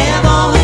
never